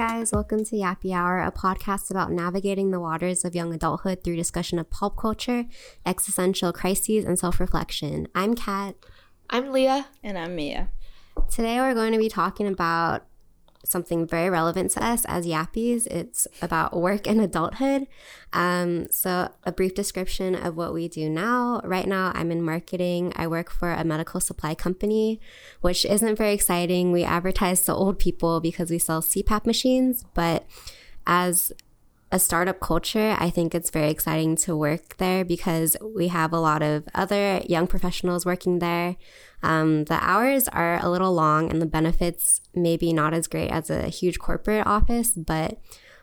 guys, welcome to Yappy Hour, a podcast about navigating the waters of young adulthood through discussion of pop culture, existential crises, and self reflection. I'm Kat. I'm Leah. And I'm Mia. Today we're going to be talking about something very relevant to us as yappies. It's about work and adulthood. Um, so, a brief description of what we do now. Right now, I'm in marketing. I work for a medical supply company, which isn't very exciting. We advertise to old people because we sell CPAP machines, but as a startup culture, I think it's very exciting to work there because we have a lot of other young professionals working there. Um, the hours are a little long and the benefits maybe not as great as a huge corporate office, but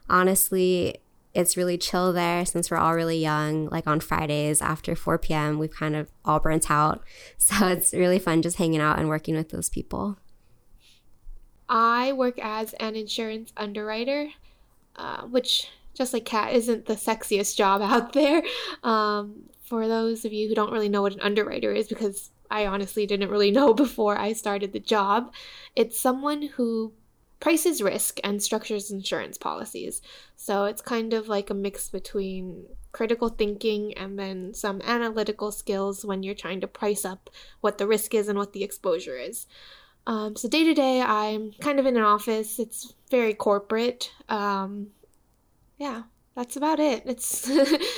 honestly, it's really chill there since we're all really young. Like on Fridays after 4 p.m., we've kind of all burnt out. So it's really fun just hanging out and working with those people. I work as an insurance underwriter, uh, which just like Kat isn't the sexiest job out there. Um, for those of you who don't really know what an underwriter is, because I honestly didn't really know before I started the job, it's someone who prices risk and structures insurance policies. So it's kind of like a mix between critical thinking and then some analytical skills when you're trying to price up what the risk is and what the exposure is. Um, so day to day, I'm kind of in an office. It's very corporate. Um, yeah, that's about it. It's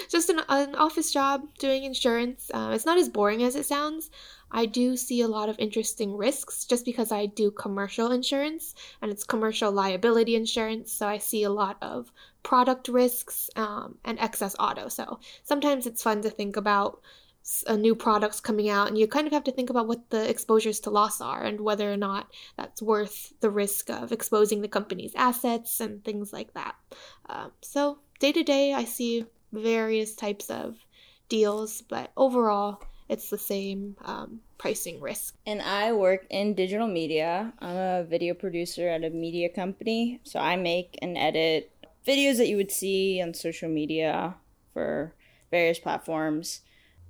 just an, an, office job doing insurance. Uh, it's not as boring as it sounds. I do see a lot of interesting risks just because I do commercial insurance and it's commercial liability insurance. So I see a lot of product risks um, and excess auto. So sometimes it's fun to think about a new products coming out and you kind of have to think about what the exposures to loss are and whether or not that's worth the risk of exposing the company's assets and things like that. Um, so day to day i see various types of deals but overall it's the same um, pricing risk. And i work in digital media. I'm a video producer at a media company so i make and edit videos that you would see on social media for various platforms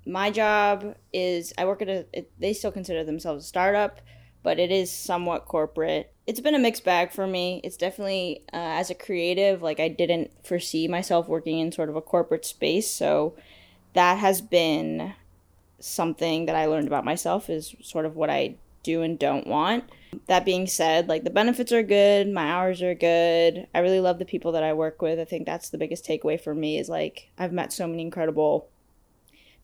my job is I work at a it, they still consider themselves a startup, but it is somewhat corporate. It's been a mixed bag for me. It's definitely uh, as a creative, like I didn't foresee myself working in sort of a corporate space, so that has been something that I learned about myself is sort of what I do and don't want. That being said, like the benefits are good, my hours are good. I really love the people that I work with. I think that's the biggest takeaway for me is like I've met so many incredible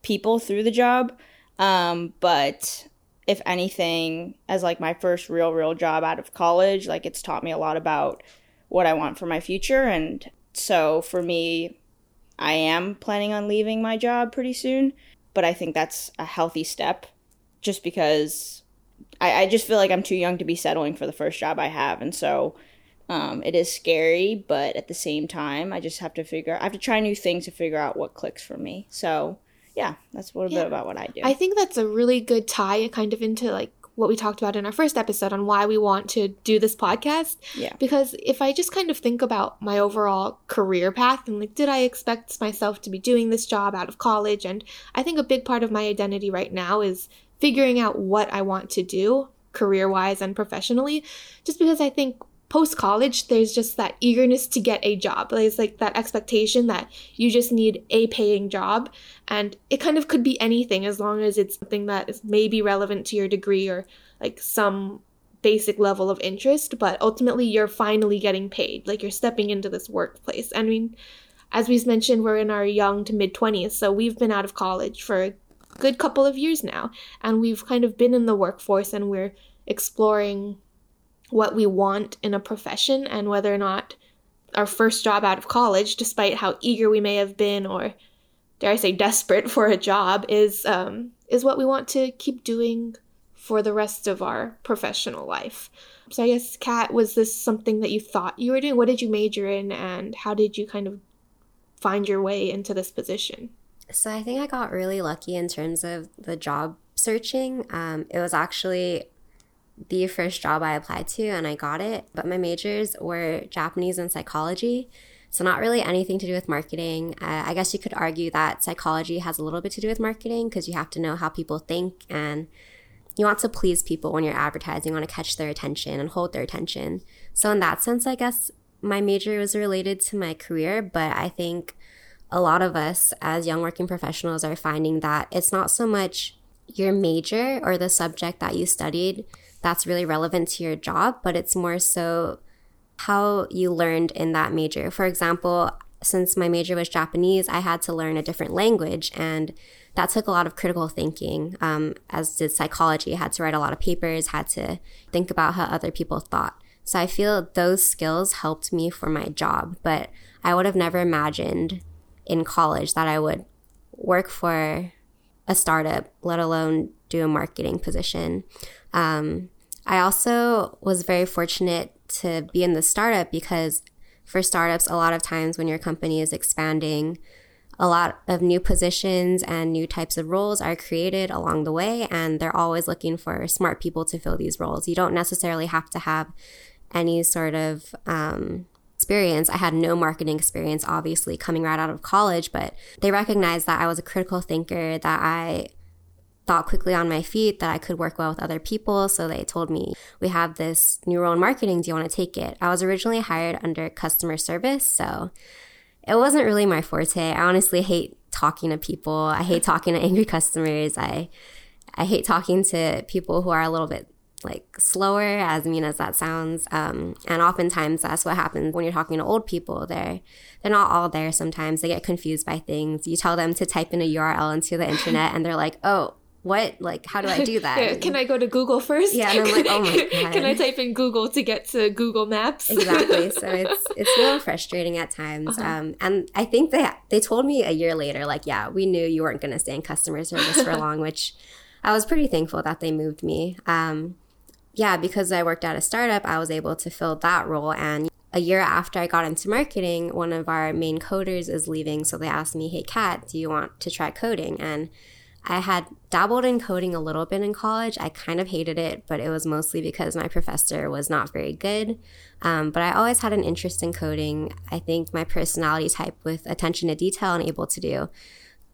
people through the job. Um, but if anything, as like my first real, real job out of college, like it's taught me a lot about what I want for my future. And so for me, I am planning on leaving my job pretty soon, but I think that's a healthy step just because I, I just feel like I'm too young to be settling for the first job I have. And so um, it is scary, but at the same time, I just have to figure, I have to try new things to figure out what clicks for me. So yeah, that's a little yeah. bit about what I do. I think that's a really good tie kind of into like what we talked about in our first episode on why we want to do this podcast. Yeah. Because if I just kind of think about my overall career path and like, did I expect myself to be doing this job out of college? And I think a big part of my identity right now is figuring out what I want to do career wise and professionally, just because I think post college, there's just that eagerness to get a job. There's like that expectation that you just need a paying job. And it kind of could be anything as long as it's something that is maybe relevant to your degree or like some basic level of interest. But ultimately, you're finally getting paid. Like you're stepping into this workplace. And I mean, as we've mentioned, we're in our young to mid 20s. So we've been out of college for a good couple of years now. And we've kind of been in the workforce and we're exploring what we want in a profession and whether or not our first job out of college, despite how eager we may have been or dare I say desperate for a job, is um, is what we want to keep doing for the rest of our professional life. So I guess, Kat, was this something that you thought you were doing? What did you major in, and how did you kind of find your way into this position? So I think I got really lucky in terms of the job searching. Um, it was actually the first job I applied to and I got it, but my majors were Japanese and psychology. So, not really anything to do with marketing. Uh, I guess you could argue that psychology has a little bit to do with marketing because you have to know how people think and you want to please people when you're advertising, you want to catch their attention and hold their attention. So, in that sense, I guess my major was related to my career, but I think a lot of us as young working professionals are finding that it's not so much your major or the subject that you studied that's really relevant to your job, but it's more so how you learned in that major. For example, since my major was Japanese, I had to learn a different language, and that took a lot of critical thinking, um, as did psychology. I had to write a lot of papers, had to think about how other people thought. So I feel those skills helped me for my job, but I would have never imagined in college that I would work for a startup, let alone do a marketing position. Um, I also was very fortunate to be in the startup because for startups, a lot of times when your company is expanding, a lot of new positions and new types of roles are created along the way, and they're always looking for smart people to fill these roles. You don't necessarily have to have any sort of um, experience. I had no marketing experience, obviously, coming right out of college, but they recognized that I was a critical thinker, that I thought quickly on my feet, that I could work well with other people. So they told me, We have this new role in marketing. Do you want to take it? I was originally hired under customer service. So it wasn't really my forte. I honestly hate talking to people. I hate talking to angry customers. I I hate talking to people who are a little bit like slower, as mean as that sounds. Um, and oftentimes that's what happens when you're talking to old people. They're they're not all there. Sometimes they get confused by things. You tell them to type in a URL into the internet, and they're like, "Oh, what? Like, how do I do that? yeah, can I go to Google first? Yeah, and I'm like, oh my god. can I type in Google to get to Google Maps? exactly. So it's it's a little frustrating at times. Uh-huh. Um, and I think they they told me a year later, like, yeah, we knew you weren't going to stay in customer service for long, which I was pretty thankful that they moved me. Um, yeah, because I worked at a startup, I was able to fill that role. And a year after I got into marketing, one of our main coders is leaving. So they asked me, Hey, Kat, do you want to try coding? And I had dabbled in coding a little bit in college. I kind of hated it, but it was mostly because my professor was not very good. Um, but I always had an interest in coding. I think my personality type with attention to detail and able to do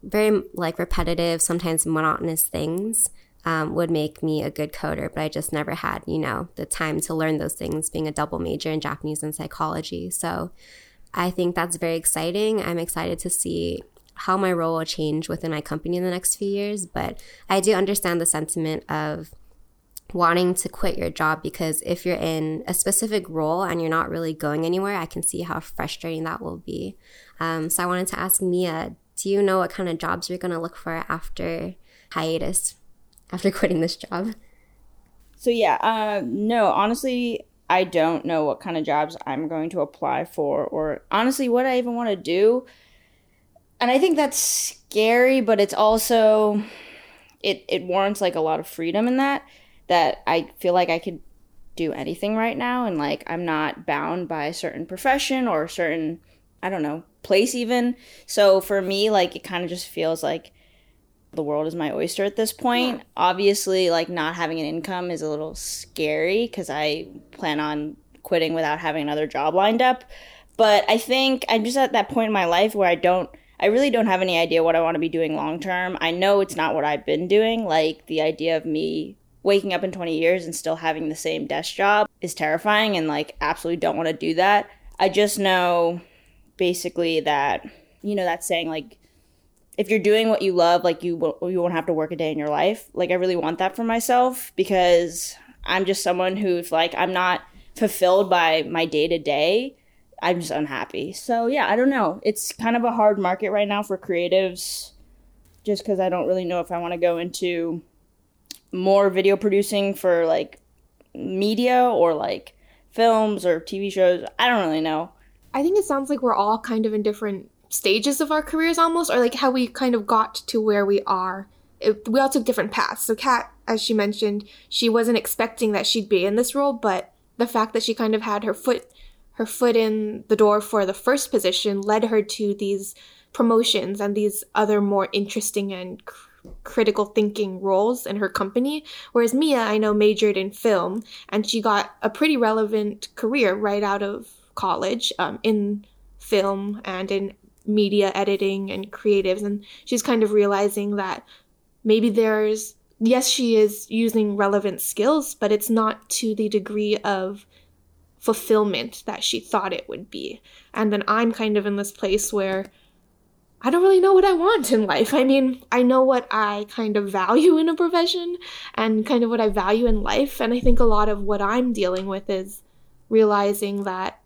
very like repetitive, sometimes monotonous things um, would make me a good coder, but I just never had, you know, the time to learn those things being a double major in Japanese and psychology. So I think that's very exciting. I'm excited to see how my role will change within my company in the next few years, but I do understand the sentiment of wanting to quit your job because if you're in a specific role and you're not really going anywhere, I can see how frustrating that will be. Um, so I wanted to ask Mia, do you know what kind of jobs you're going to look for after hiatus after quitting this job? So yeah, uh, no, honestly, I don't know what kind of jobs I'm going to apply for, or honestly, what I even want to do. And I think that's scary, but it's also it it warrants like a lot of freedom in that. That I feel like I could do anything right now, and like I'm not bound by a certain profession or a certain I don't know place even. So for me, like it kind of just feels like the world is my oyster at this point. Yeah. Obviously, like not having an income is a little scary because I plan on quitting without having another job lined up. But I think I'm just at that point in my life where I don't, I really don't have any idea what I want to be doing long term. I know it's not what I've been doing. Like the idea of me waking up in 20 years and still having the same desk job is terrifying and like absolutely don't want to do that. I just know basically that, you know, that saying like, if you're doing what you love, like you you won't have to work a day in your life. Like I really want that for myself because I'm just someone who's like I'm not fulfilled by my day to day. I'm just unhappy. So yeah, I don't know. It's kind of a hard market right now for creatives, just because I don't really know if I want to go into more video producing for like media or like films or TV shows. I don't really know. I think it sounds like we're all kind of in different stages of our careers almost, or like how we kind of got to where we are. It, we all took different paths. So Kat, as she mentioned, she wasn't expecting that she'd be in this role, but the fact that she kind of had her foot her foot in the door for the first position led her to these promotions and these other more interesting and cr- critical thinking roles in her company. Whereas Mia, I know, majored in film and she got a pretty relevant career right out of college um, in film and in media editing and creatives and she's kind of realizing that maybe there's yes she is using relevant skills but it's not to the degree of fulfillment that she thought it would be. And then I'm kind of in this place where I don't really know what I want in life. I mean, I know what I kind of value in a profession and kind of what I value in life. And I think a lot of what I'm dealing with is realizing that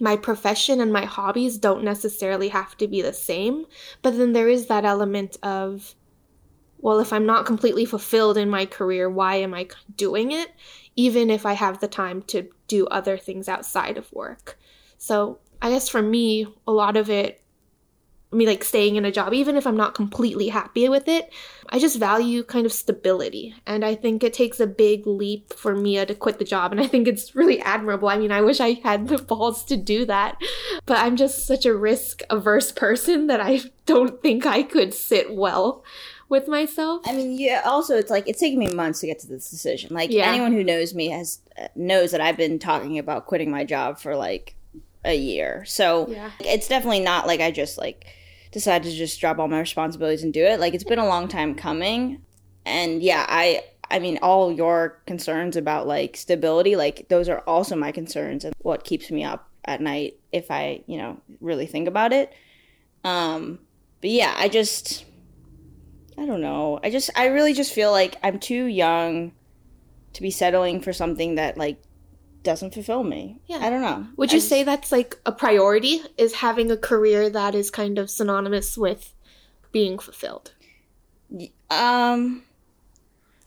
my profession and my hobbies don't necessarily have to be the same. But then there is that element of, well, if I'm not completely fulfilled in my career, why am I doing it? Even if I have the time to do other things outside of work. So I guess for me, a lot of it me like staying in a job even if i'm not completely happy with it i just value kind of stability. And i think it takes a big leap for mia to quit the job and i think it's really admirable. I mean i wish i had the balls to do that but i'm just such a risk averse person that i don't think i could sit well with myself i mean yeah also it's like it's taken me months to get to this decision like yeah. anyone who knows me has uh, knows that i've been talking about quitting my job for like a year so yeah. it's definitely not like i just like decided to just drop all my responsibilities and do it. Like it's been a long time coming. And yeah, I I mean all your concerns about like stability, like those are also my concerns and what keeps me up at night if I, you know, really think about it. Um but yeah, I just I don't know. I just I really just feel like I'm too young to be settling for something that like doesn't fulfill me. Yeah. I don't know. Would you say that's like a priority is having a career that is kind of synonymous with being fulfilled? Um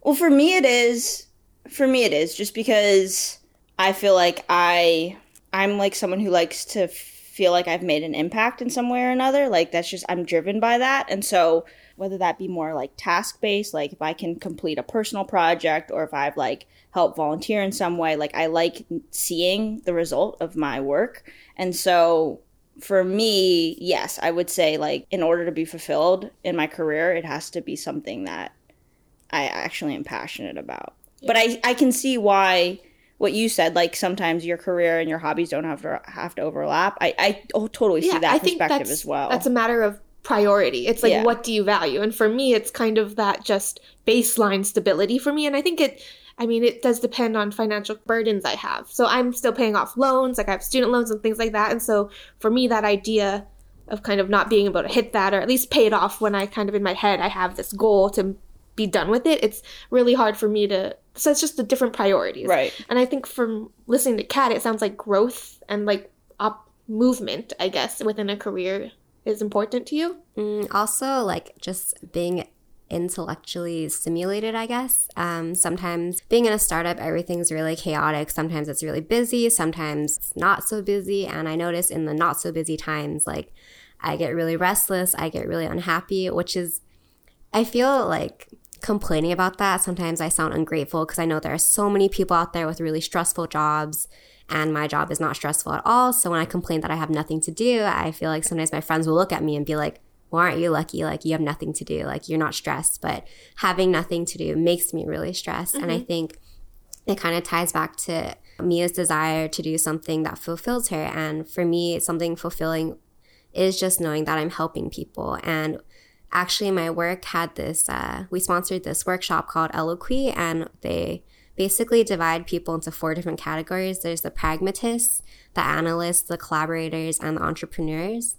well for me it is for me it is just because I feel like I I'm like someone who likes to feel like I've made an impact in some way or another. Like that's just I'm driven by that. And so whether that be more like task based, like if I can complete a personal project or if I've like helped volunteer in some way. Like I like seeing the result of my work. And so for me, yes, I would say like in order to be fulfilled in my career, it has to be something that I actually am passionate about. Yeah. But I I can see why what you said like sometimes your career and your hobbies don't have to have to overlap. I I totally see yeah, that I perspective as well. That's a matter of priority. It's like yeah. what do you value? And for me it's kind of that just baseline stability for me and I think it I mean, it does depend on financial burdens I have. So I'm still paying off loans, like I have student loans and things like that. And so for me, that idea of kind of not being able to hit that or at least pay it off when I kind of in my head I have this goal to be done with it, it's really hard for me to. So it's just the different priorities. Right. And I think from listening to Kat, it sounds like growth and like up movement, I guess, within a career is important to you. Mm, also, like just being intellectually stimulated, I guess. Um, sometimes being in a startup, everything's really chaotic. Sometimes it's really busy, sometimes it's not so busy. And I notice in the not so busy times, like I get really restless, I get really unhappy, which is, I feel like complaining about that. Sometimes I sound ungrateful because I know there are so many people out there with really stressful jobs and my job is not stressful at all. So when I complain that I have nothing to do, I feel like sometimes my friends will look at me and be like, well, aren't you lucky? Like you have nothing to do, like you're not stressed, but having nothing to do makes me really stressed. Mm-hmm. And I mm-hmm. think it kind of ties back to Mia's desire to do something that fulfills her. And for me, something fulfilling is just knowing that I'm helping people. And actually, my work had this, uh, we sponsored this workshop called Eloquy, and they basically divide people into four different categories there's the pragmatists, the analysts, the collaborators, and the entrepreneurs.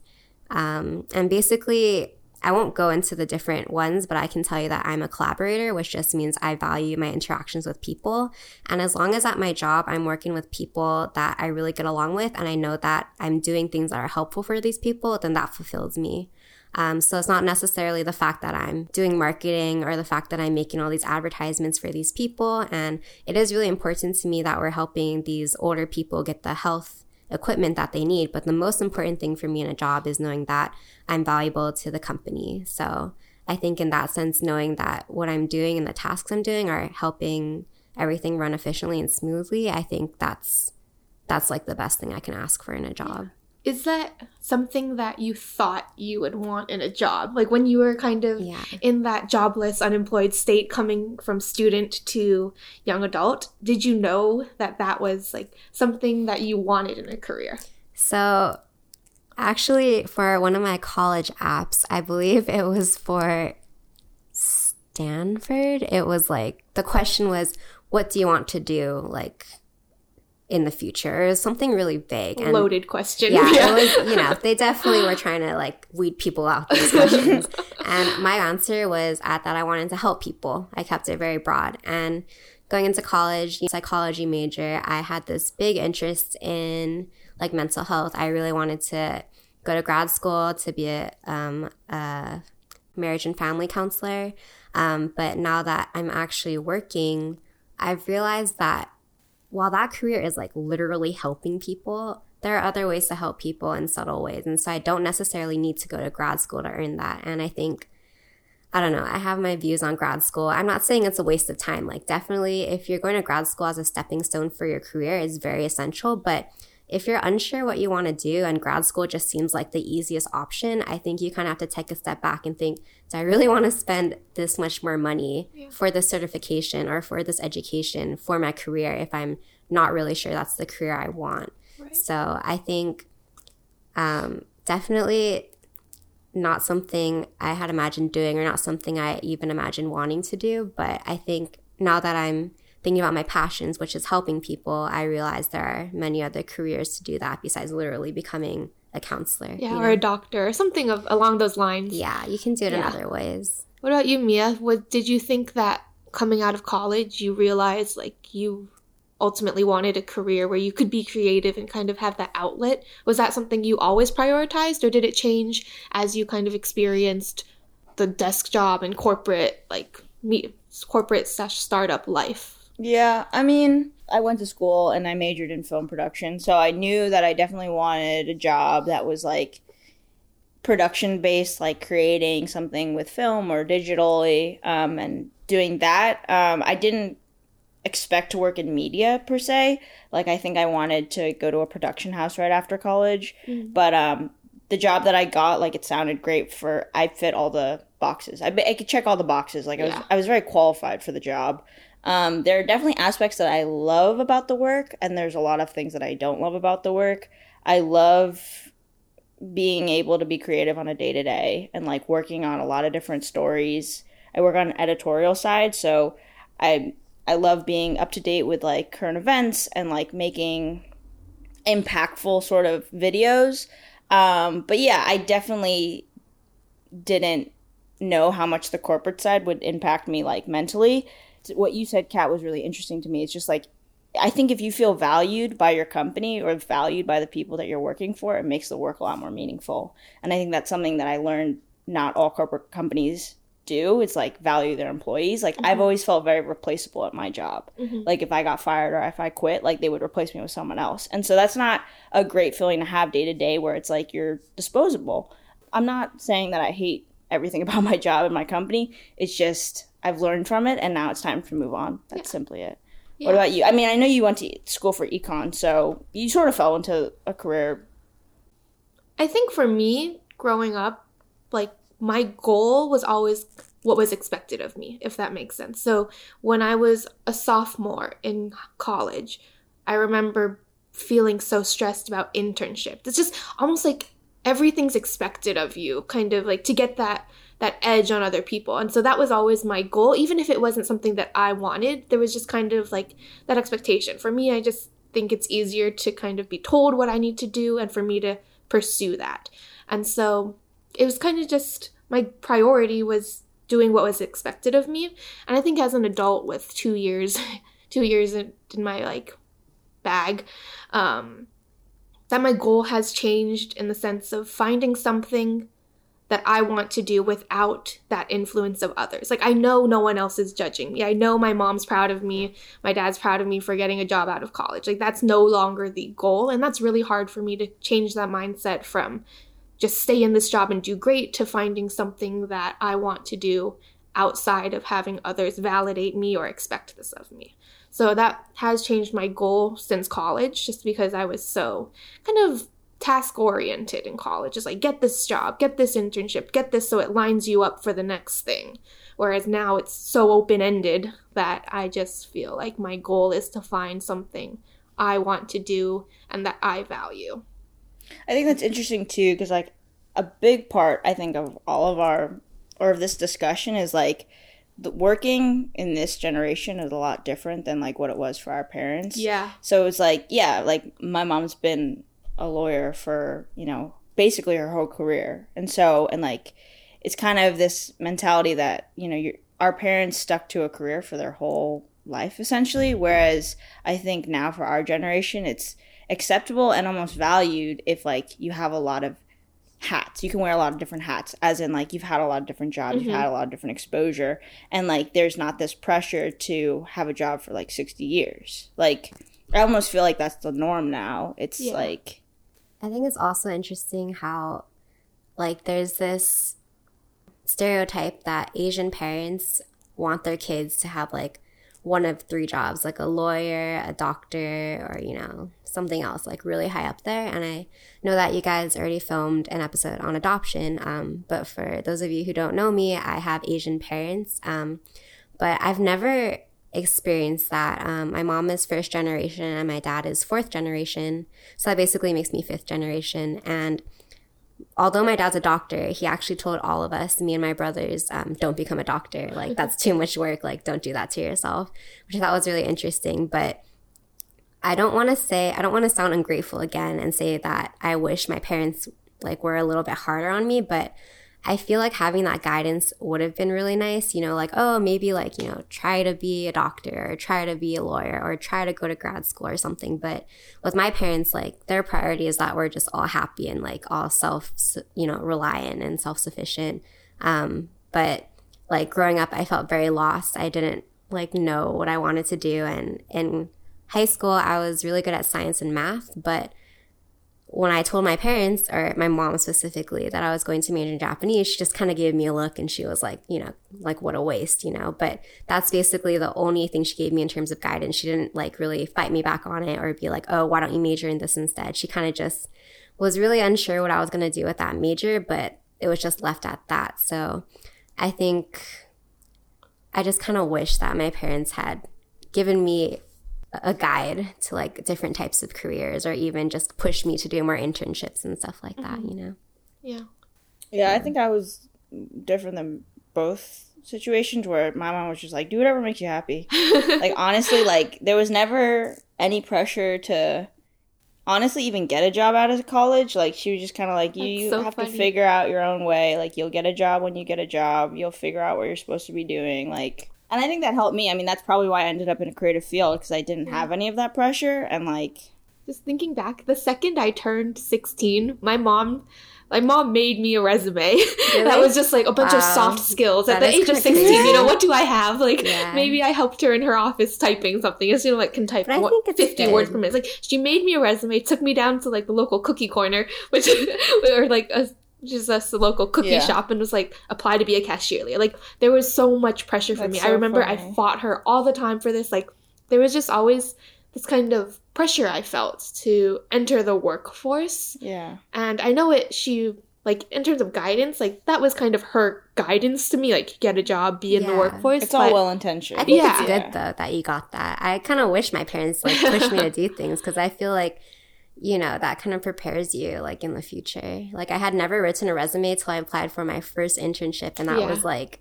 Um, and basically, I won't go into the different ones, but I can tell you that I'm a collaborator, which just means I value my interactions with people. And as long as at my job, I'm working with people that I really get along with, and I know that I'm doing things that are helpful for these people, then that fulfills me. Um, so it's not necessarily the fact that I'm doing marketing or the fact that I'm making all these advertisements for these people. And it is really important to me that we're helping these older people get the health equipment that they need. But the most important thing for me in a job is knowing that I'm valuable to the company. So I think in that sense, knowing that what I'm doing and the tasks I'm doing are helping everything run efficiently and smoothly, I think that's that's like the best thing I can ask for in a job. Is that something that you thought you would want in a job? Like when you were kind of yeah. in that jobless, unemployed state coming from student to young adult, did you know that that was like something that you wanted in a career? So, actually, for one of my college apps, I believe it was for Stanford, it was like the question was, what do you want to do? Like, in the future? It was something really vague. And, Loaded question. Yeah, yeah, was, you know, they definitely were trying to like weed people out these questions. and my answer was at that I wanted to help people. I kept it very broad. And going into college, psychology major, I had this big interest in like mental health. I really wanted to go to grad school to be a, um, a marriage and family counselor. Um, but now that I'm actually working, I've realized that while that career is like literally helping people, there are other ways to help people in subtle ways. And so I don't necessarily need to go to grad school to earn that. And I think, I don't know, I have my views on grad school. I'm not saying it's a waste of time. Like, definitely, if you're going to grad school as a stepping stone for your career, is very essential. But if you're unsure what you want to do and grad school just seems like the easiest option, I think you kind of have to take a step back and think, do I really want to spend this much more money yeah. for this certification or for this education for my career if I'm not really sure that's the career I want? Right. So I think um, definitely not something I had imagined doing or not something I even imagined wanting to do. But I think now that I'm thinking about my passions, which is helping people, I realized there are many other careers to do that besides literally becoming a counselor. Yeah, or know? a doctor or something of along those lines. Yeah, you can do it yeah. in other ways. What about you, Mia? What did you think that coming out of college you realized like you ultimately wanted a career where you could be creative and kind of have that outlet? Was that something you always prioritized or did it change as you kind of experienced the desk job and corporate like me corporate slash startup life? Yeah, I mean, I went to school and I majored in film production, so I knew that I definitely wanted a job that was like production based, like creating something with film or digitally, um, and doing that. Um, I didn't expect to work in media per se. Like, I think I wanted to go to a production house right after college, mm. but um, the job that I got, like, it sounded great for. I fit all the boxes. I, I could check all the boxes. Like, I was, I was very qualified for the job. Um, there are definitely aspects that I love about the work, and there's a lot of things that I don't love about the work. I love being able to be creative on a day to day and like working on a lot of different stories. I work on editorial side, so I I love being up to date with like current events and like making impactful sort of videos. Um, but yeah, I definitely didn't know how much the corporate side would impact me like mentally what you said, Kat, was really interesting to me. It's just like I think if you feel valued by your company or valued by the people that you're working for, it makes the work a lot more meaningful. And I think that's something that I learned not all corporate companies do. It's like value their employees. Like mm-hmm. I've always felt very replaceable at my job. Mm-hmm. Like if I got fired or if I quit, like they would replace me with someone else. And so that's not a great feeling to have day to day where it's like you're disposable. I'm not saying that I hate everything about my job and my company. It's just I've learned from it, and now it's time to move on. That's yeah. simply it. Yeah. What about you? I mean, I know you went to school for econ, so you sort of fell into a career. I think for me, growing up, like my goal was always what was expected of me, if that makes sense. So when I was a sophomore in college, I remember feeling so stressed about internship. It's just almost like everything's expected of you, kind of like to get that that edge on other people. And so that was always my goal, even if it wasn't something that I wanted. There was just kind of like that expectation. For me, I just think it's easier to kind of be told what I need to do and for me to pursue that. And so it was kind of just my priority was doing what was expected of me. And I think as an adult with 2 years 2 years in, in my like bag um that my goal has changed in the sense of finding something that I want to do without that influence of others. Like, I know no one else is judging me. I know my mom's proud of me. My dad's proud of me for getting a job out of college. Like, that's no longer the goal. And that's really hard for me to change that mindset from just stay in this job and do great to finding something that I want to do outside of having others validate me or expect this of me. So that has changed my goal since college just because I was so kind of task oriented in college. Just like get this job, get this internship, get this so it lines you up for the next thing. Whereas now it's so open ended that I just feel like my goal is to find something I want to do and that I value. I think that's interesting too, because like a big part I think of all of our or of this discussion is like the working in this generation is a lot different than like what it was for our parents. Yeah. So it's like, yeah, like my mom's been a lawyer for, you know, basically her whole career. And so, and like, it's kind of this mentality that, you know, our parents stuck to a career for their whole life essentially. Whereas I think now for our generation, it's acceptable and almost valued if like you have a lot of hats. You can wear a lot of different hats, as in like you've had a lot of different jobs, Mm-hmm. you've had a lot of different exposure, and like there's not this pressure to have a job for like 60 years. Like I almost feel like that's the norm now. It's Yeah. like I think it's also interesting how, like, there's this stereotype that Asian parents want their kids to have, like, one of three jobs, like a lawyer, a doctor, or, you know, something else, like, really high up there. And I know that you guys already filmed an episode on adoption. Um, but for those of you who don't know me, I have Asian parents. Um, but I've never experienced that. Um, my mom is first generation and my dad is fourth generation. So that basically makes me fifth generation. And although my dad's a doctor, he actually told all of us, me and my brothers, um, don't become a doctor. Like, that's too much work. Like, don't do that to yourself, which I thought was really interesting. But I don't want to say, I don't want to sound ungrateful again and say that I wish my parents like were a little bit harder on me, but I feel like having that guidance would have been really nice, you know, like, oh, maybe like, you know, try to be a doctor or try to be a lawyer or try to go to grad school or something. But with my parents, like, their priority is that we're just all happy and like all self, you know, reliant and self sufficient. Um, but like growing up, I felt very lost. I didn't like know what I wanted to do. And in high school, I was really good at science and math, but when I told my parents, or my mom specifically, that I was going to major in Japanese, she just kind of gave me a look and she was like, you know, like what a waste, you know. But that's basically the only thing she gave me in terms of guidance. She didn't like really fight me back on it or be like, oh, why don't you major in this instead? She kind of just was really unsure what I was going to do with that major, but it was just left at that. So I think I just kind of wish that my parents had given me a guide to like different types of careers or even just push me to do more internships and stuff like that, mm-hmm. you know? Yeah. Yeah, I think I was different than both situations where my mom was just like, do whatever makes you happy. like, honestly, like, there was never any pressure to honestly even get a job out of college. Like, she was just kind of like, you, you so have funny. to figure out your own way. Like, you'll get a job when you get a job, you'll figure out what you're supposed to be doing. Like, and I think that helped me. I mean, that's probably why I ended up in a creative field because I didn't have any of that pressure. And, like, Just thinking back, the second I turned 16, my mom my mom made me a resume that was just like a bunch of soft skills at the age of kinda 16 crazy. you know what do i have like Yeah. maybe i helped her in her office typing something as you know like can type what, 50 good. words per minute like she made me a resume took me down to like the local cookie corner which or like a just a local cookie Yeah. shop and was like apply to be a cashier like there was so much pressure for That's me i so remember i fought her all the time for this like there was just always this kind of pressure i felt to enter the workforce yeah. and I know it she like in terms of guidance, like that was kind of her guidance to me, like get a job, be in the workforce. It's all well intentioned. I think Yeah. it's good though that you got that. I kind of wish my parents like pushed me to do things because I feel like, you know, that kind of prepares you like in the future. Like I had never written a resume till I applied for my first internship, and that Yeah. was like,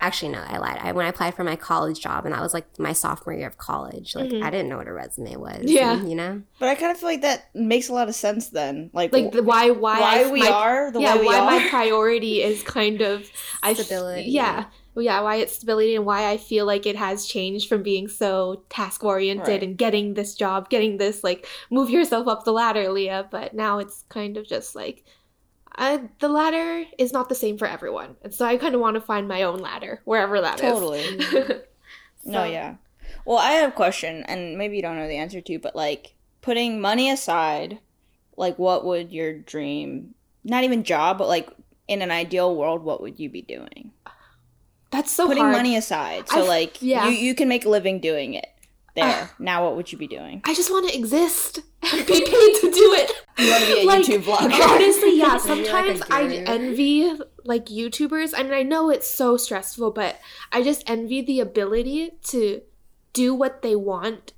actually no, I lied. I when I applied for my college job, and that was like my sophomore year of college. Like Mhm. I didn't know what a resume was. Yeah. and, you know. But I kind of feel like that makes a lot of sense then. Like, like the, why why why I- we my- are the yeah way we why are. my priority is kind of I f- Stability. yeah Well, yeah why it's stability and why I feel like it has changed from being so task oriented Right. and getting this job, getting this like move yourself up the ladder, Leah. But now it's kind of just like. I, the ladder is not the same for everyone, and so I kind of want to find my own ladder wherever that is. Totally. No, So- yeah. Well, I have a question, and maybe you don't know the answer to, but like putting money aside, like what would your dream, not even job, but like in an ideal world, what would you be doing? That's so putting hard. money aside, so I've- like yeah. you you can make a living doing it. There. Ah. now, what would you be doing? I just want to exist and be paid to do it. You want to be a Like, YouTube vlogger? Honestly, yeah. Maybe like Sometimes I envy like YouTubers. I mean, I know it's so stressful, but I just envy the ability to do what they want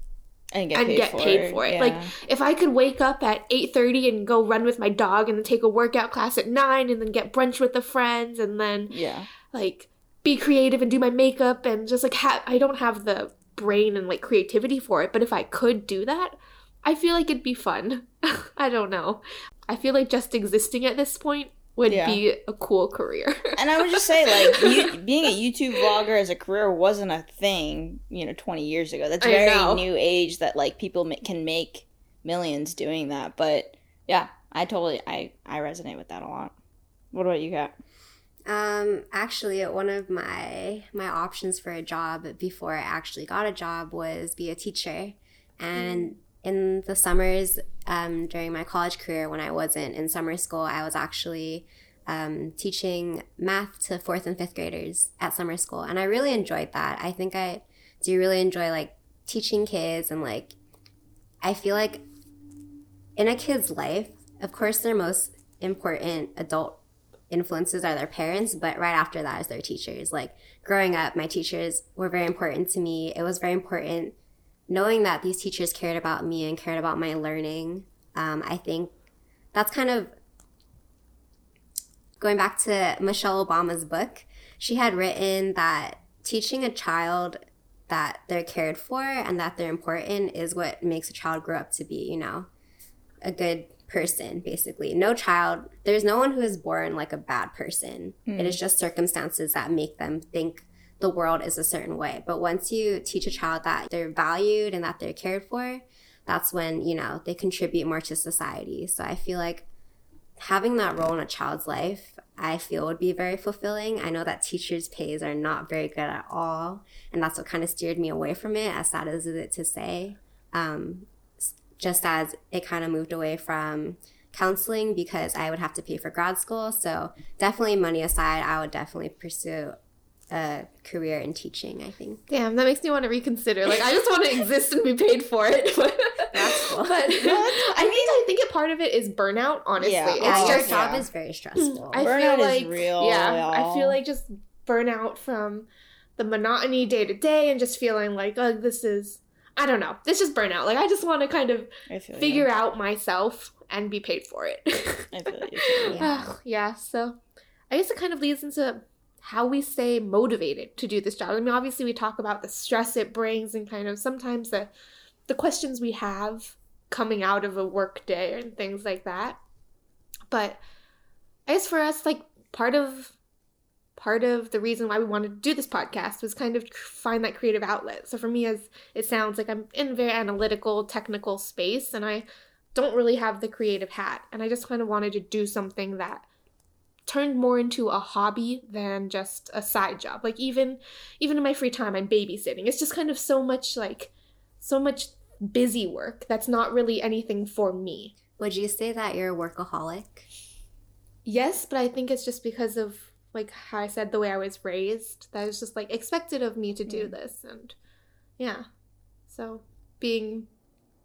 and get and paid get for paid it. for it. yeah. Like if I could wake up at 8:30 and go run with my dog and then take a workout class at 9 and then get brunch with the friends and then yeah, like be creative and do my makeup and just like ha- I don't have the brain and like creativity for it. But if I could do that, I feel like it'd be fun. I don't know. I feel like just existing at this point would Yeah. be a cool career. And I would just say, like, you, being a YouTube vlogger as a career wasn't a thing, you know, 20 years ago. That's I very new age that, like, people ma- can make millions doing that. But, yeah, I totally, I, I resonate with that a lot. What about you, Kat? Um, actually, one of my my options for a job before I actually got a job was be a teacher, and in the summers um, during my college career, when I wasn't in summer school, I was actually um, teaching math to fourth and fifth graders at summer school, and I really enjoyed that. I think I do really enjoy like teaching kids and like I feel like in a kid's life, of course, their most important adult influences are their parents, but right after that is their teachers. Like growing up, my teachers were very important to me. It was very important knowing that these teachers cared about me and cared about my learning. Um, I think that's kind of going back to Michelle Obama's book. She had written that teaching a child that they're cared for and that they're important is what makes a child grow up to be, you know, a good person, basically. No child, there's no one who is born like a bad person. It is just circumstances that make them think the world is a certain way. But once you teach a child that they're valued and that they're cared for, that's when, you know, they contribute more to society. So I feel like having that role in a child's life, I feel would be very fulfilling. I know that teachers' pays are not very good at all, and that's what kind of steered me away from it, as sad as it to say. Um, just as it kind of moved away from counseling because I would have to pay for grad school. So definitely money aside, I would definitely pursue a career in teaching. I think. Damn, that makes me want to reconsider. Like, I just want to exist and be paid for it. That's cool. But I think I think a part of it is burnout. Honestly, Yeah. It's Yeah, your just- job yeah. is very stressful. I Burnout feel is like real, Yeah, y'all. I feel like just burnout from the monotony day to day, and just feeling like, oh, this is. I don't know. This is burnout. Like I just want to kind of figure you. out myself and be paid for it. I feel you. Yeah. Yeah. So I guess it kind of leads into how we stay motivated to do this job. I mean, obviously we talk about the stress it brings and kind of sometimes the the questions we have coming out of a work day and things like that. But I guess for us, like part of part of the reason why we wanted to do this podcast was kind of find that creative outlet. So for me, as it sounds like I'm in a very analytical, technical space, and I don't really have the creative hat, and I just kind of wanted to do something that turned more into a hobby than just a side job. Like even even in my free time, I'm babysitting. It's just kind of so much like so much busy work that's not really anything for me. Would you say that you're a workaholic? Yes, but I think it's just because of like how I said the way I was raised. That is just like expected of me to do this and yeah. So being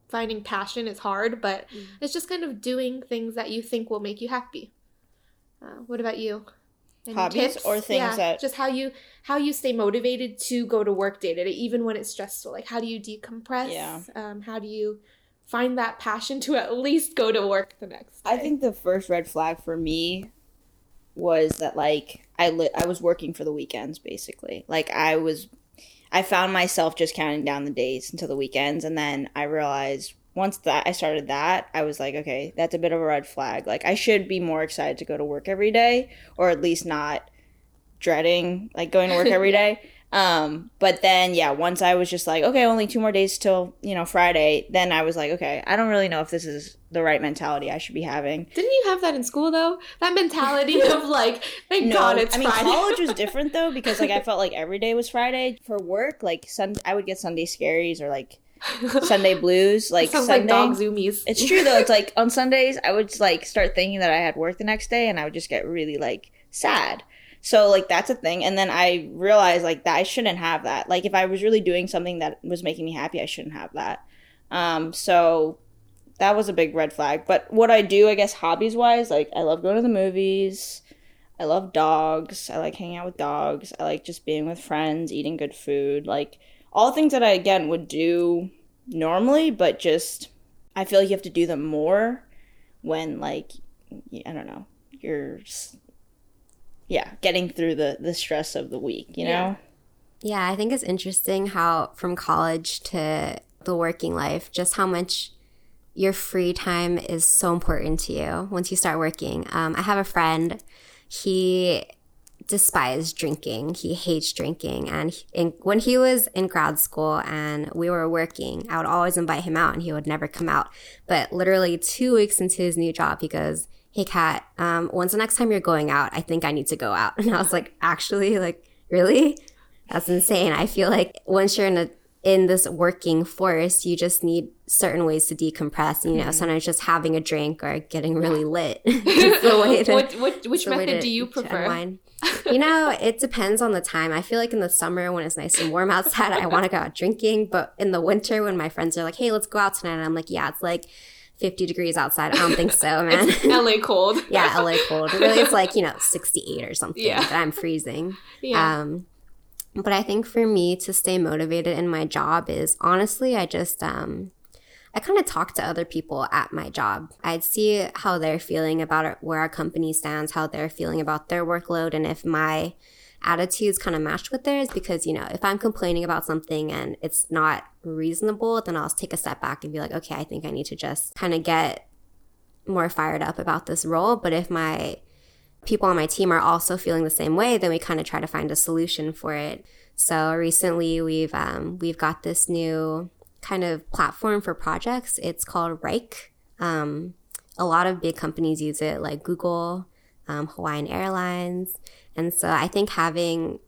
finding passion is hard, but Mm. it's just kind of doing things that you think will make you happy. Uh, what about you? Any Hobbies or things that- just how you how you stay motivated to go to work day to day, even when it's stressful. Like how do you decompress? Yeah. Um, how do you find that passion to at least go to work the next day? I think the first red flag for me was that like I li- I was working for the weekends basically. Like I was I found myself just counting down the days until the weekends and then I realized once that I started that, I was like, okay, that's a bit of a red flag. Like I should be more excited to go to work every day or at least not dreading like going to work every day. Um, but then yeah, once I was just like, okay, only two more days till, you know, Friday, then I was like, okay, I don't really know if this is the right mentality I should be having. Didn't you have that in school though? That mentality of like, thank God it's I mean Friday. college was different though because like I felt like every day was Friday for work. Like Sun, I would get Sunday scaries or like Sunday blues. Like Sounds Sunday. like dog zoomies. It's true though. It's like on Sundays I would like start thinking that I had work the next day, and I would just get really like sad. So like that's a thing, and then I realized like that I shouldn't have that. Like if I was really doing something that was making me happy, I shouldn't have that. Um, so that was a big red flag. But what I do, I guess, hobbies wise, like I love going to the movies. I love dogs. I like hanging out with dogs. I like just being with friends, eating good food. Like all things that I again would do normally, but just I feel like you have to do them more when like I don't know you're yeah, getting through the the stress of the week, you know? Yeah. Yeah, I think it's interesting how from college to the working life, just how much your free time is so important to you once you start working. Um, I have a friend, he despised drinking. He hates drinking. And he, in, when he was in grad school and we were working, I would always invite him out and he would never come out. But literally two weeks into his new job, he goes, Hey, Kat, um, when's the next time you're going out? I think I need to go out. And I was like, Actually, like, really? That's insane. I feel like once you're in a in this working force, you just need certain ways to decompress. You know, sometimes just having a drink or getting really lit is the way to. what, what, which it's the way method do you prefer? you know, it depends on the time. I feel like in the summer when it's nice and warm outside, I want to go out drinking. But in the winter, when my friends are like, "Hey, let's go out tonight," and I'm like, "Yeah, it's like 50 degrees outside. I don't think so, man." LA cold. yeah, LA cold. Really, it's like you know 68 or something. Yeah. but I'm freezing. Yeah. Um, but I think for me to stay motivated in my job is honestly, I just um, I kind of talk to other people at my job. I'd see how they're feeling about it, where our company stands, how they're feeling about their workload, and if my attitudes kind of match with theirs. Because you know, if I'm complaining about something and it's not reasonable, then I'll take a step back and be like, okay, I think I need to just kind of get more fired up about this role. But if my people on my team are also feeling the same way, then we kind of try to find a solution for it. So recently, we've um, we've got this new kind of platform for projects. It's called Wrike. Um, a lot of big companies use it, like Google, um, Hawaiian Airlines, and so I think having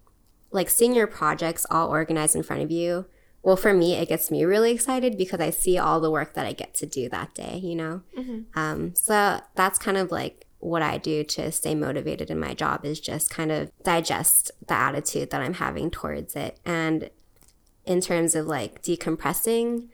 like seeing your projects all organized in front of you. Well, for me, it gets me really excited because I see all the work that I get to do that day, you know? Um, so that's kind of like what I do to stay motivated in my job is just kind of digest the attitude that I'm having towards it. And in terms of like decompressing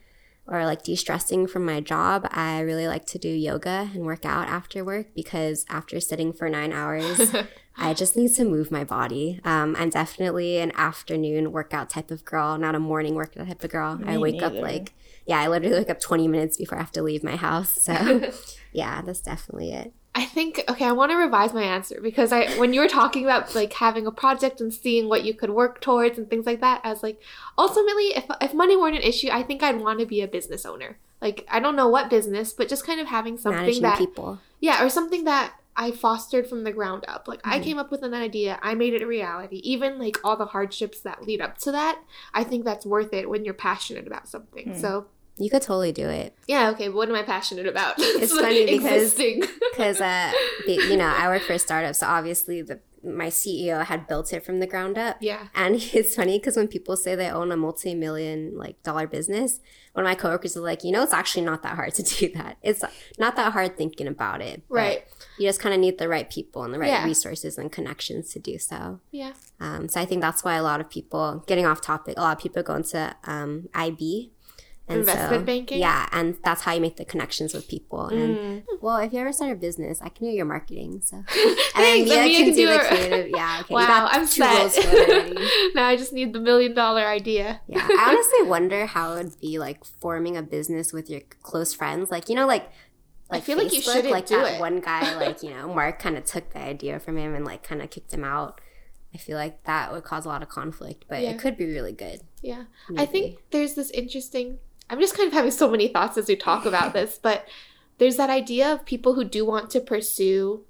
or like de-stressing from my job, I really like to do yoga and work out after work because after sitting for nine hours, I just need to move my body. Um, I'm definitely an afternoon workout type of girl, not a morning workout type of girl. I Me wake up like, yeah, I literally wake up 20 minutes before I have to leave my house. So yeah, that's definitely it. I think okay, I want to revise my answer because I when you were talking about like having a project and seeing what you could work towards and things like that, I was like, ultimately, if if money weren't an issue, I think I'd want to be a business owner. Like I don't know what business, but just kind of having something Managing that people. yeah, or something that I fostered from the ground up. Like I Mhm. came up with an idea, I made it a reality. Even like all the hardships that lead up to that, I think that's worth it when you're passionate about something. Hmm. So You could totally do it. yeah, okay, what am I passionate about? It's funny because- existing. because uh, the- you know I work for a startup, so obviously the my CEO had built it from the ground up. yeah. And it's funny because when people say they own a multi-million like dollar business, one of my coworkers is like, you know, it's actually not that hard to do that. It's not that hard thinking about it. Right. You just kind of need the right people and the right Yeah. resources and connections to do so. Yeah. Um, so I think that's why a lot of people, getting off topic, a lot of people go into um, IB. Investment banking? Yeah, and that's how you make the connections with people. And Mm. well, if you ever start a business, I can do your marketing. So and Thanks, and Mia Mia can, can do do the it. creative. Yeah, okay. Wow, I'm set. now I just need the million dollar idea. Yeah, I honestly wonder how it would be like forming a business with your close friends. Like you know, like I like feel like you shouldn't like do that it. one guy, like you know, Mark kind of took the idea from him and like kind of kicked him out. I feel like that would cause a lot of conflict, but Yeah. it could be really good. Yeah. I think there's this interesting. I'm just kind of having so many thoughts as we talk about this, but there's that idea of people who do want to pursue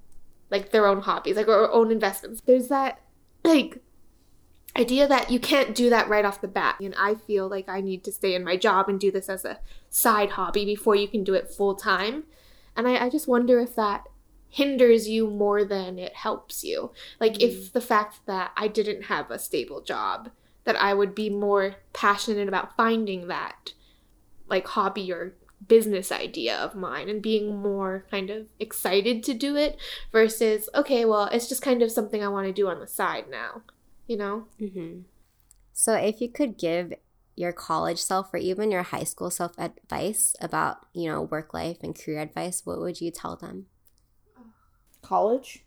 like their own hobbies, like or own investments. There's that like idea that you can't do that right off the bat. And I feel like I need to stay in my job and do this as a side hobby before you can do it full time. And I, I just wonder if that hinders you more than it helps you. Like if mm. the fact that I didn't have a stable job, that I would be more passionate about finding that like hobby or business idea of mine and being more kind of excited to do it versus okay, well, it's just kind of something I want to do on the side now. You know? hmm So, if you could give your college self or even your high school self advice about you know work life and career advice, what would you tell them? College?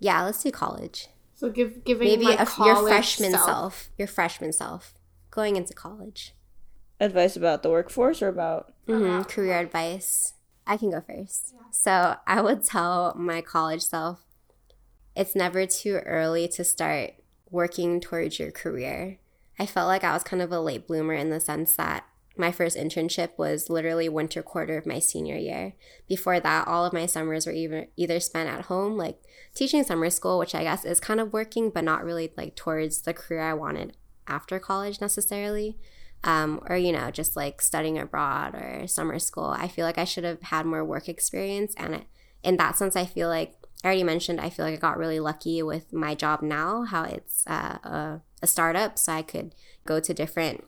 Yeah, let's do college. So give giving Maybe my a, your freshman self. self, your freshman self, going into college. Advice about the workforce or about hmm Career advice. I can go first. So I would tell my college self it's never too early to start working towards your career. I felt like I was kind of a late bloomer in the sense that my first internship was literally winter quarter of my senior year. Before that, all of my summers were either either spent at home, like teaching summer school, which I guess is kind of working, but not really like towards the career I wanted after college necessarily. Um, or you know, just like studying abroad or summer school. I feel like I should have had more work experience, and it, in that sense, I feel like I already mentioned. I feel like I got really lucky with my job now, how it's uh, a, a startup, so I could go to different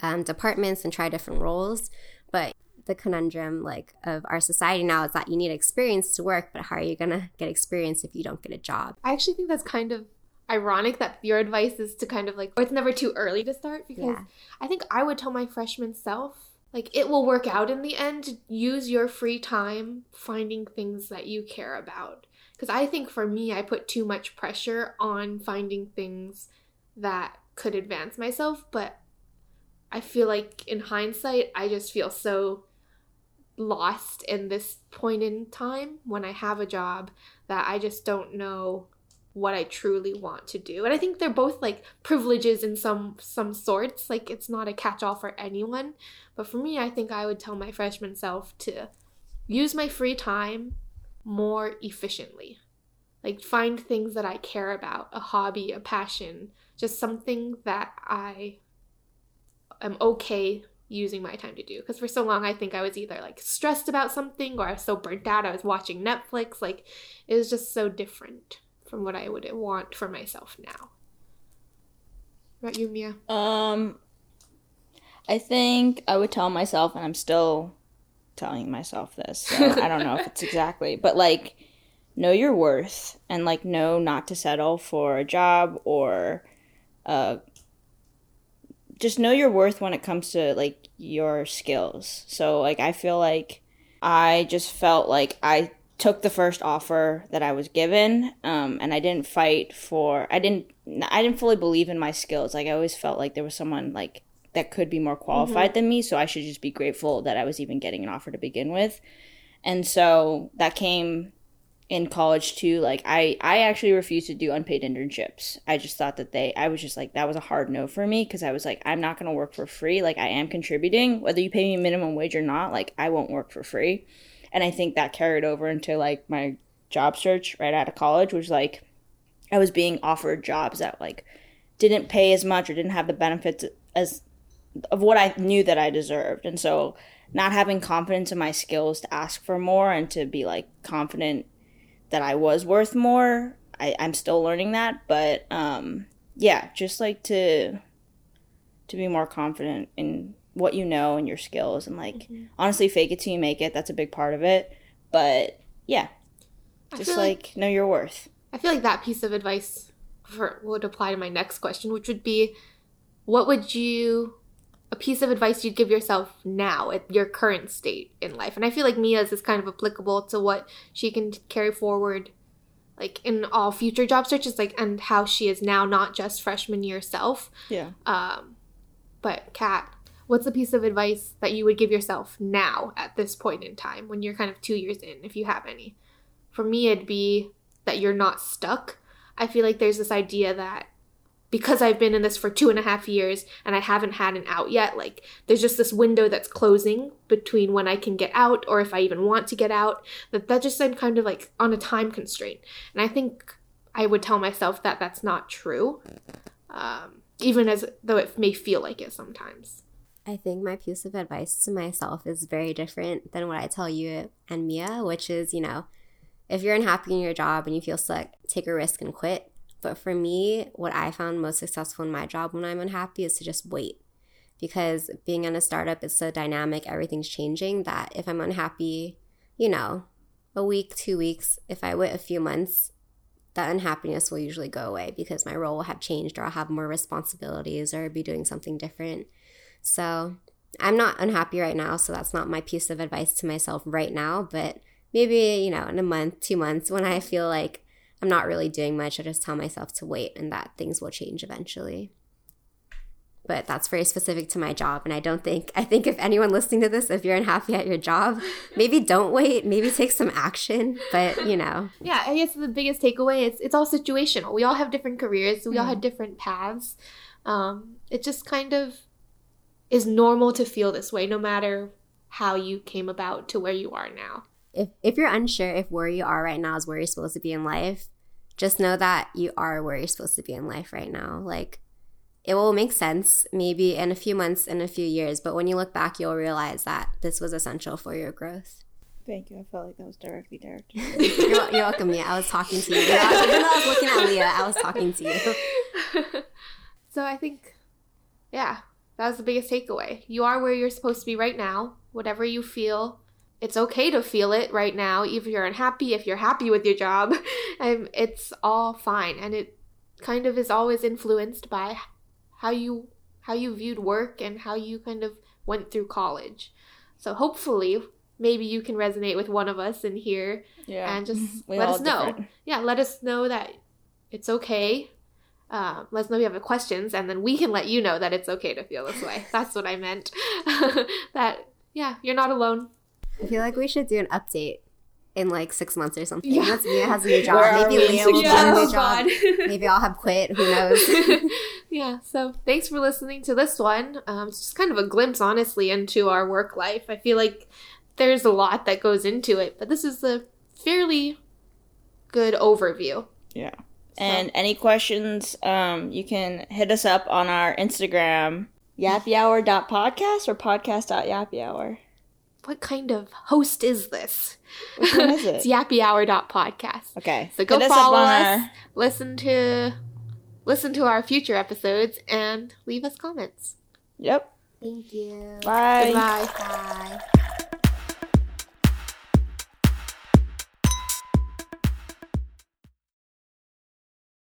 um, departments and try different roles. But the conundrum like of our society now is that you need experience to work, but how are you gonna get experience if you don't get a job? I actually think that's kind of ironic that your advice is to kind of like, or it's never too early to start because yeah. I think I would tell my freshman self like it will work out in the end. Use your free time finding things that you care about. Because I think for me, I put too much pressure on finding things that could advance myself, but I feel like in hindsight, I just feel so lost in this point in time when I have a job that I just don't know what I truly want to do. And I think they're both like privileges in some some sorts. Like it's not a catch-all for anyone, but for me, I think I would tell my freshman self to use my free time more efficiently. Like find things that I care about, a hobby, a passion, just something that I am okay using my time to do. Because for so long, I think I was either like stressed about something or I was so burnt out. I was watching Netflix. Like it was just so different from what I would want for myself now. What about you, Mia? Um, I think I would tell myself, and I'm still telling myself this. So I don't know if it's exactly, but like know your worth and like know not to settle for a job or uh just know your worth when it comes to like your skills. So like I feel like I just felt like I took the first offer that I was given um and I didn't fight for I didn't I didn't fully believe in my skills. Like I always felt like there was someone like that could be more qualified mm-hmm. than me, so I should just be grateful that I was even getting an offer to begin with. And so that came in college too like i i actually refused to do unpaid internships i just thought that they i was just like that was a hard no for me because i was like i'm not going to work for free like i am contributing whether you pay me minimum wage or not like i won't work for free and i think that carried over into like my job search right out of college which like i was being offered jobs that like didn't pay as much or didn't have the benefits as of what I knew that I deserved. And so not having confidence in my skills to ask for more and to be like confident that I was worth more. I, I'm still learning that, but um yeah, just like to to be more confident in what you know and your skills and like mm-hmm. honestly fake it till you make it. That's a big part of it. But yeah. Just like, like know your worth. I feel like that piece of advice for, would apply to my next question, which would be what would you a piece of advice you'd give yourself now at your current state in life. And I feel like Mia's is kind of applicable to what she can carry forward like in all future job searches like and how she is now not just freshman year self. Yeah. Um but Kat, what's a piece of advice that you would give yourself now at this point in time when you're kind of 2 years in if you have any? For me it'd be that you're not stuck. I feel like there's this idea that because I've been in this for two and a half years and I haven't had an out yet, like there's just this window that's closing between when I can get out or if I even want to get out. That that just I'm kind of like on a time constraint, and I think I would tell myself that that's not true, um, even as though it may feel like it sometimes. I think my piece of advice to myself is very different than what I tell you and Mia, which is, you know, if you're unhappy in your job and you feel stuck, take a risk and quit but for me, what I found most successful in my job when I'm unhappy is to just wait. Because being in a startup is so dynamic, everything's changing that if I'm unhappy, you know, a week, two weeks, if I wait a few months, that unhappiness will usually go away because my role will have changed or I'll have more responsibilities or be doing something different. So I'm not unhappy right now, so that's not my piece of advice to myself right now. But maybe, you know, in a month, two months, when I feel like I'm not really doing much. I just tell myself to wait and that things will change eventually. but that's very specific to my job. And I don't think, I think if anyone listening to this, if you're unhappy at your job, maybe don't wait, maybe take some action. But, you know. Yeah, I guess the biggest takeaway is it's all situational. We all have different careers, we all have different paths. Um, it just kind of is normal to feel this way, no matter how you came about to where you are now. If, if you're unsure if where you are right now is where you're supposed to be in life, just know that you are where you're supposed to be in life right now. Like, it will make sense maybe in a few months, in a few years, but when you look back, you'll realize that this was essential for your growth. Thank you. I felt like that was directly directed. you're, you're, welcome, Mia. I was talking to you. Even though I was looking at Leah, I was talking to you. so I think, yeah, that was the biggest takeaway. You are where you're supposed to be right now. Whatever you feel, it's okay to feel it right now. If you're unhappy, if you're happy with your job, um, it's all fine. And it kind of is always influenced by how you how you viewed work and how you kind of went through college. So hopefully maybe you can resonate with one of us in here yeah. and just let us know. Different. Yeah, let us know that it's okay. Uh, let us know if you have questions, and then we can let you know that it's okay to feel this way. That's what I meant. that yeah, you're not alone. I feel like we should do an update in like six months or something. Yeah. Once Mia has a new job, maybe Leah will yeah, a new job. maybe I'll have quit. Who knows? yeah. So thanks for listening to this one. Um, it's just kind of a glimpse, honestly, into our work life. I feel like there's a lot that goes into it, but this is a fairly good overview. Yeah. So. And any questions, um, you can hit us up on our Instagram, yappyhour.podcast or podcast.yappyhour what kind of host is this? Which one is it? it's yappyhour.podcast. Okay. So go follow us, our... listen to listen to our future episodes and leave us comments. Yep. Thank you. Bye. Goodbye. Bye.